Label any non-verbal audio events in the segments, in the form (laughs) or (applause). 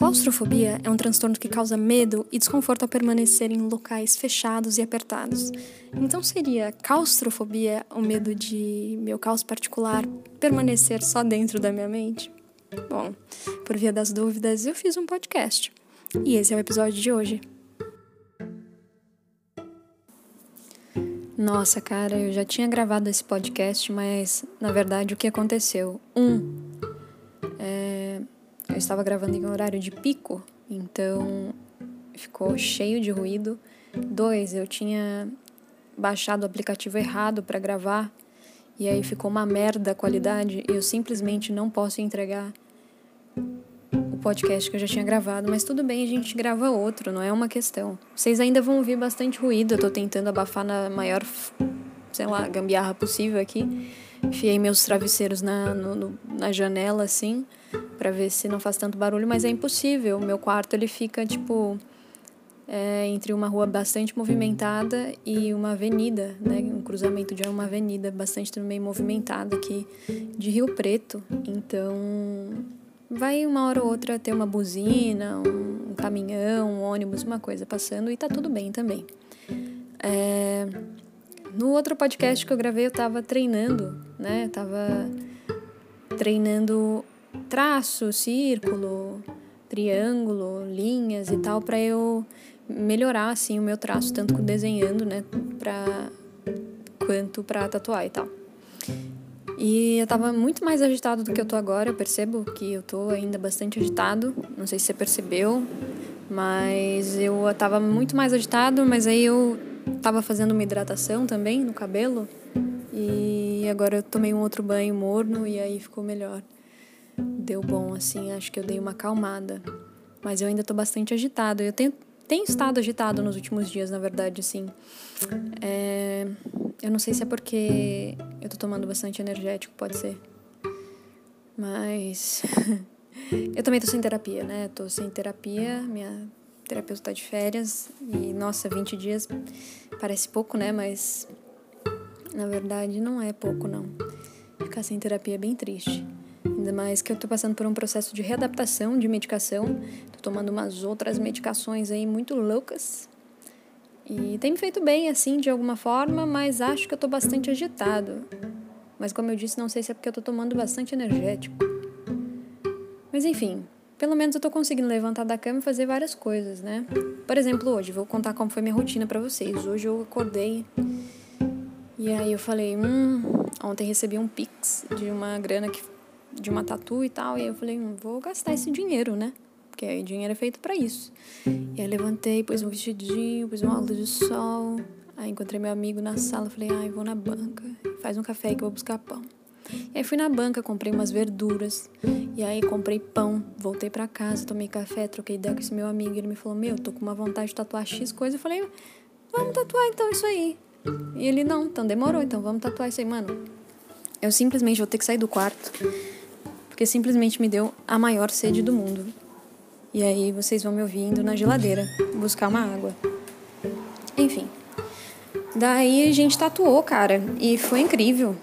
Claustrofobia é um transtorno que causa medo e desconforto ao permanecer em locais fechados e apertados. Então seria claustrofobia o medo de meu caos particular permanecer só dentro da minha mente? Bom, por via das dúvidas, eu fiz um podcast. E esse é o episódio de hoje. Nossa, cara, eu já tinha gravado esse podcast, mas na verdade o que aconteceu? Um, estava gravando em horário de pico, então ficou cheio de ruído. Dois, eu tinha baixado o aplicativo errado para gravar e aí ficou uma merda a qualidade e eu simplesmente não posso entregar o podcast que eu já tinha gravado, mas tudo bem, a gente grava outro, não é uma questão. Vocês ainda vão ouvir bastante ruído, eu tô tentando abafar na maior, sei lá, gambiarra possível aqui. Enfiei meus travesseiros na, no, na janela assim para ver se não faz tanto barulho, mas é impossível. O meu quarto ele fica tipo é, entre uma rua bastante movimentada e uma avenida, né? Um cruzamento de uma avenida bastante também movimentada aqui de Rio Preto. Então vai uma hora ou outra ter uma buzina, um, um caminhão, um ônibus, uma coisa passando e tá tudo bem também. É, no outro podcast que eu gravei eu tava treinando, né? Eu tava treinando traço, círculo, triângulo, linhas e tal, para eu melhorar assim o meu traço, tanto desenhando, né, pra, quanto para tatuar e tal. E eu tava muito mais agitado do que eu tô agora, eu percebo que eu tô ainda bastante agitado, não sei se você percebeu, mas eu tava muito mais agitado, mas aí eu tava fazendo uma hidratação também no cabelo e agora eu tomei um outro banho morno e aí ficou melhor deu bom, assim, acho que eu dei uma acalmada. Mas eu ainda tô bastante agitado. Eu tenho, tenho estado agitado nos últimos dias, na verdade, assim. É, eu não sei se é porque eu tô tomando bastante energético, pode ser. Mas. (laughs) eu também tô sem terapia, né? Tô sem terapia, minha terapeuta tá de férias. E, nossa, 20 dias parece pouco, né? Mas. Na verdade, não é pouco, não. Ficar sem terapia é bem triste. Ainda mais que eu tô passando por um processo de readaptação de medicação. Tô tomando umas outras medicações aí muito loucas. E tem me feito bem, assim, de alguma forma, mas acho que eu tô bastante agitado. Mas como eu disse, não sei se é porque eu tô tomando bastante energético. Mas enfim, pelo menos eu tô conseguindo levantar da cama e fazer várias coisas, né? Por exemplo, hoje, vou contar como foi minha rotina para vocês. Hoje eu acordei e aí eu falei, hum, ontem recebi um pix de uma grana que de uma tatu e tal. E aí eu falei, hum, vou gastar esse dinheiro, né? Porque aí dinheiro é feito para isso. E aí levantei, pus um vestidinho, pus uma luz de sol. Aí encontrei meu amigo na sala, falei, ai, vou na banca. Faz um café que eu vou buscar pão. E aí fui na banca, comprei umas verduras. E aí comprei pão, voltei para casa, tomei café, troquei ideia com esse meu amigo. Ele me falou, meu, tô com uma vontade de tatuar X coisa. Eu falei, vamos tatuar então isso aí. E ele, não, então demorou, então vamos tatuar isso aí, mano. Eu simplesmente vou ter que sair do quarto porque simplesmente me deu a maior sede do mundo. E aí vocês vão me ouvindo na geladeira buscar uma água. Enfim. Daí a gente tatuou, cara, e foi incrível.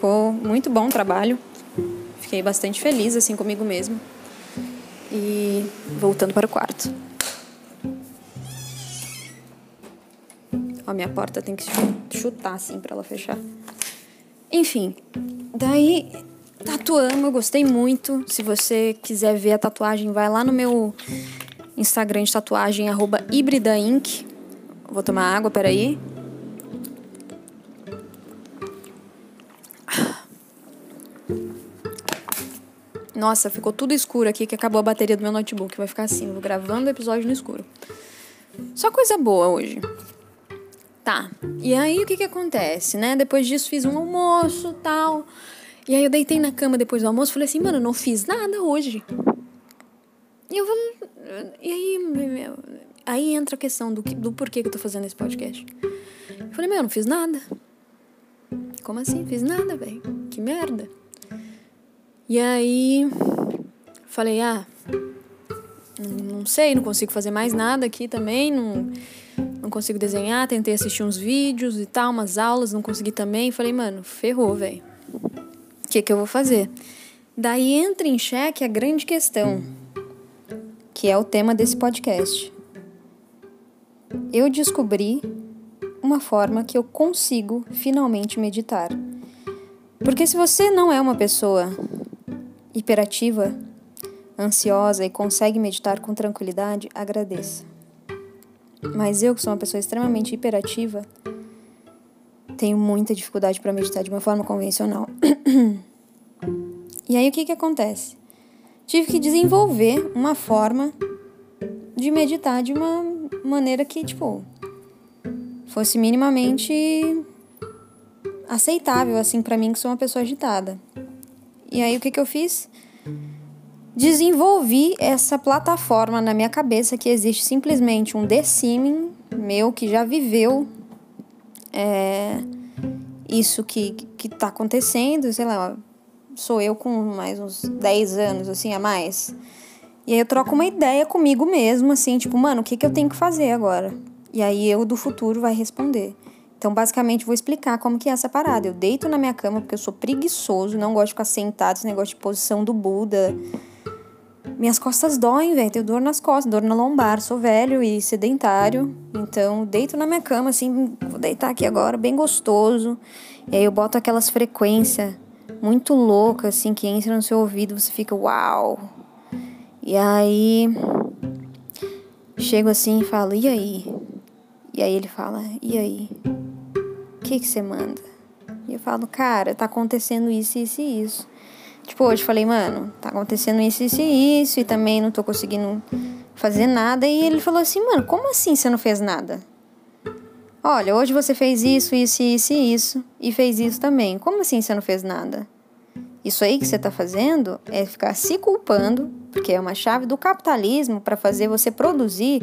Ficou muito bom o trabalho. Fiquei bastante feliz assim comigo mesmo. E voltando para o quarto. Ó, minha porta tem que chutar assim para ela fechar. Enfim, daí Tatuamos, eu gostei muito. Se você quiser ver a tatuagem, vai lá no meu Instagram de tatuagem, arroba. Vou tomar água, peraí. Nossa, ficou tudo escuro aqui que acabou a bateria do meu notebook. Vai ficar assim, vou gravando o episódio no escuro. Só coisa boa hoje. Tá. E aí o que que acontece, né? Depois disso fiz um almoço, tal. E aí eu deitei na cama depois do almoço falei assim, mano, não fiz nada hoje. E eu E aí, aí entra a questão do, que, do porquê que eu tô fazendo esse podcast. Eu falei, meu, eu não fiz nada. Como assim? Fiz nada, velho. Que merda. E aí falei, ah, não sei, não consigo fazer mais nada aqui também, não, não consigo desenhar, tentei assistir uns vídeos e tal, umas aulas, não consegui também. Falei, mano, ferrou, velho que, que eu vou fazer? Daí entra em xeque a grande questão. que é o tema desse podcast. Eu descobri uma forma que eu consigo finalmente meditar. Porque se você não é uma pessoa hiperativa, ansiosa e consegue meditar com tranquilidade, agradeça. Mas eu, que sou uma pessoa extremamente hiperativa, tenho muita dificuldade para meditar de uma forma convencional. e aí o que que acontece? Tive que desenvolver uma forma de meditar de uma maneira que, tipo, fosse minimamente aceitável assim para mim que sou uma pessoa agitada. E aí o que que eu fiz? desenvolvi essa plataforma na minha cabeça que existe simplesmente um The Simming meu que já viveu é, isso que, que tá acontecendo, sei lá, sou eu com mais uns 10 anos, assim, a mais. E aí eu troco uma ideia comigo mesmo, assim, tipo, mano, o que, que eu tenho que fazer agora? E aí eu do futuro vai responder. Então, basicamente, vou explicar como que é essa parada. Eu deito na minha cama porque eu sou preguiçoso, não gosto de ficar sentado, esse negócio de posição do Buda. Minhas costas doem, velho. Tenho dor nas costas, dor na lombar. Sou velho e sedentário. Então, deito na minha cama, assim. Vou deitar aqui agora, bem gostoso. E aí eu boto aquelas frequências muito loucas, assim, que entra no seu ouvido. Você fica, uau! E aí. Chego assim e falo, e aí? E aí ele fala, e aí? Que, que você manda? E eu falo, cara, tá acontecendo isso, isso e isso. Tipo, hoje falei, mano, tá acontecendo isso, isso e isso, e também não tô conseguindo fazer nada. E ele falou assim, mano, como assim você não fez nada? Olha, hoje você fez isso, isso, isso e isso, e fez isso também. Como assim você não fez nada? Isso aí que você tá fazendo é ficar se culpando, porque é uma chave do capitalismo para fazer você produzir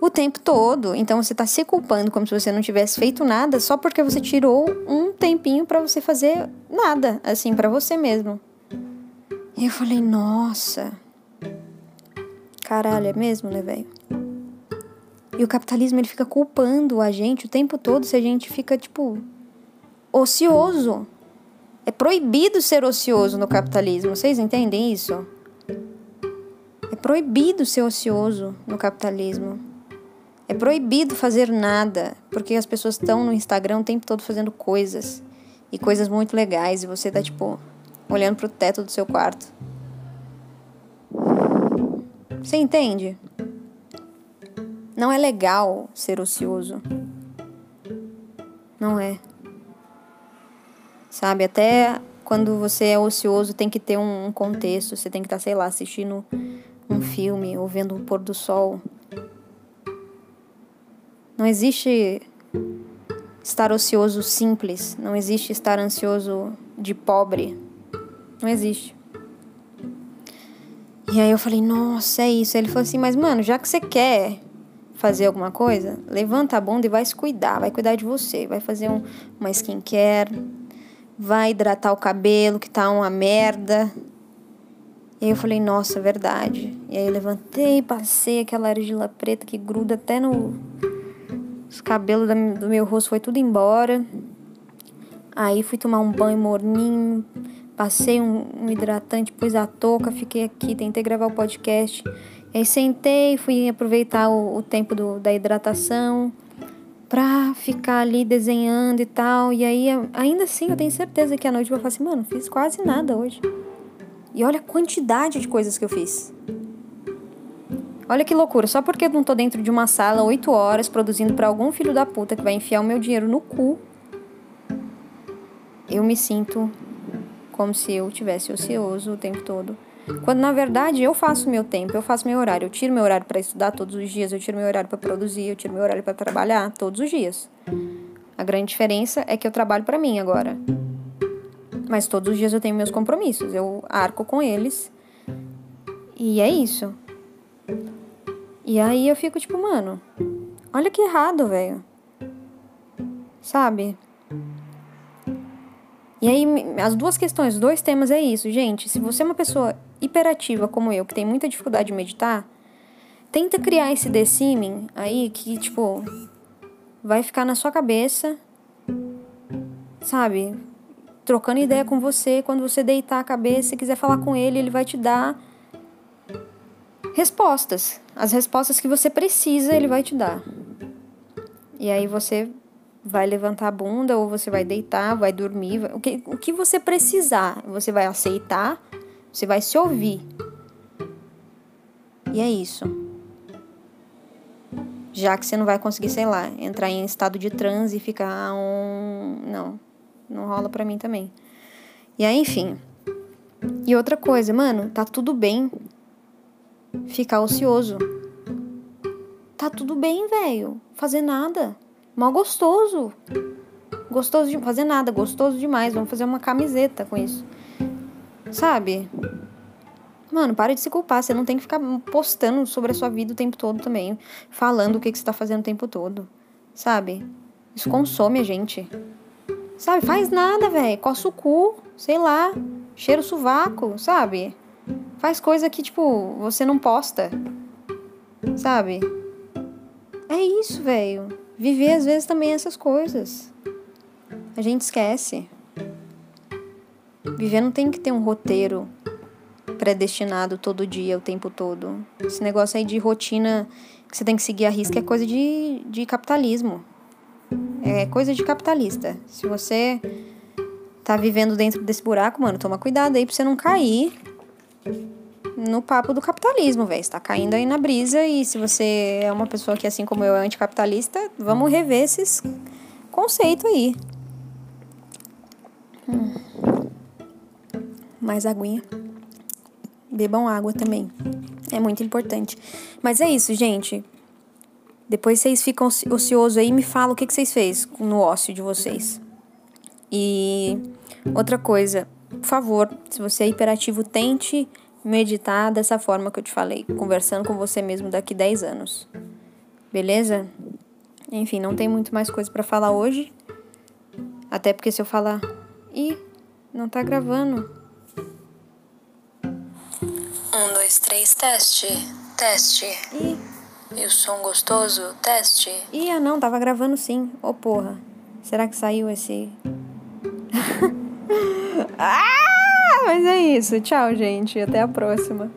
o tempo todo. Então você tá se culpando como se você não tivesse feito nada só porque você tirou um tempinho para você fazer nada, assim, para você mesmo. E eu falei, nossa. Caralho, é mesmo, né, velho? E o capitalismo ele fica culpando a gente o tempo todo se a gente fica, tipo, ocioso. É proibido ser ocioso no capitalismo. Vocês entendem isso? É proibido ser ocioso no capitalismo. É proibido fazer nada, porque as pessoas estão no Instagram o tempo todo fazendo coisas. E coisas muito legais. E você tá, tipo, olhando pro teto do seu quarto. Você entende? Não é legal ser ocioso. Não é. Sabe, até quando você é ocioso tem que ter um contexto. Você tem que estar, tá, sei lá, assistindo um filme ou vendo o pôr do sol. Não existe estar ocioso simples. Não existe estar ansioso de pobre. Não existe. E aí eu falei, nossa, é isso. Ele falou assim, mas mano, já que você quer fazer alguma coisa, levanta a bunda e vai se cuidar, vai cuidar de você, vai fazer um, uma skincare, vai hidratar o cabelo que tá uma merda. E aí eu falei, nossa, verdade. E aí levantei, passei aquela argila preta que gruda até no. Os cabelos do meu rosto foi tudo embora. Aí fui tomar um banho morninho, Passei um, um hidratante, pus a touca, fiquei aqui, tentei gravar o podcast. Aí sentei, fui aproveitar o, o tempo do, da hidratação pra ficar ali desenhando e tal. E aí, ainda assim, eu tenho certeza que à noite eu vou falar assim, mano, fiz quase nada hoje. E olha a quantidade de coisas que eu fiz. Olha que loucura, só porque eu não tô dentro de uma sala oito horas produzindo para algum filho da puta que vai enfiar o meu dinheiro no cu, eu me sinto como se eu tivesse ocioso o tempo todo. Quando na verdade eu faço meu tempo, eu faço meu horário, eu tiro meu horário para estudar todos os dias, eu tiro meu horário para produzir, eu tiro meu horário para trabalhar todos os dias. A grande diferença é que eu trabalho para mim agora. Mas todos os dias eu tenho meus compromissos, eu arco com eles. E é isso. E aí eu fico tipo, mano, olha que errado, velho. Sabe? E aí, as duas questões, os dois temas é isso, gente. Se você é uma pessoa hiperativa como eu, que tem muita dificuldade de meditar, tenta criar esse deciming aí que, tipo, vai ficar na sua cabeça, sabe? Trocando ideia com você. Quando você deitar a cabeça e quiser falar com ele, ele vai te dar respostas. As respostas que você precisa, ele vai te dar. E aí você vai levantar a bunda ou você vai deitar, vai dormir, o que, o que você precisar, você vai aceitar, você vai se ouvir. E é isso. Já que você não vai conseguir, sei lá, entrar em estado de transe e ficar um. Não, não rola pra mim também. E aí, enfim. E outra coisa, mano, tá tudo bem ficar ocioso. Tá tudo bem, velho. Fazer nada. Mal gostoso. Gostoso de fazer nada, gostoso demais. Vamos fazer uma camiseta com isso. Sabe? Mano, para de se culpar. Você não tem que ficar postando sobre a sua vida o tempo todo também. Falando o que, que você tá fazendo o tempo todo. Sabe? Isso consome a gente. Sabe? Faz nada, velho. Coça o cu. Sei lá. Cheira o sovaco, sabe? Faz coisa que, tipo, você não posta. Sabe? É isso, velho. Viver às vezes também essas coisas. A gente esquece. Viver não tem que ter um roteiro predestinado todo dia, o tempo todo. Esse negócio aí de rotina que você tem que seguir a risca é coisa de, de capitalismo. É coisa de capitalista. Se você tá vivendo dentro desse buraco, mano, toma cuidado aí pra você não cair no papo do capitalismo, velho. Você tá caindo aí na brisa e se você é uma pessoa que, assim como eu, é anticapitalista, vamos rever esses conceitos aí. Hum. Mais aguinha. Bebam água também. É muito importante. Mas é isso, gente. Depois vocês ficam ociosos aí me falam o que, que vocês fez no ócio de vocês. E outra coisa, por favor, se você é hiperativo, tente meditar dessa forma que eu te falei, conversando com você mesmo daqui 10 anos. Beleza? Enfim, não tem muito mais coisa para falar hoje. Até porque se eu falar, ih, não tá gravando. Um, dois, três, teste. Teste. Ih. E o som gostoso? Teste. Ih, ah não, tava gravando sim. Ô oh, porra. Será que saiu esse. (laughs) ah! Mas é isso. Tchau, gente. Até a próxima.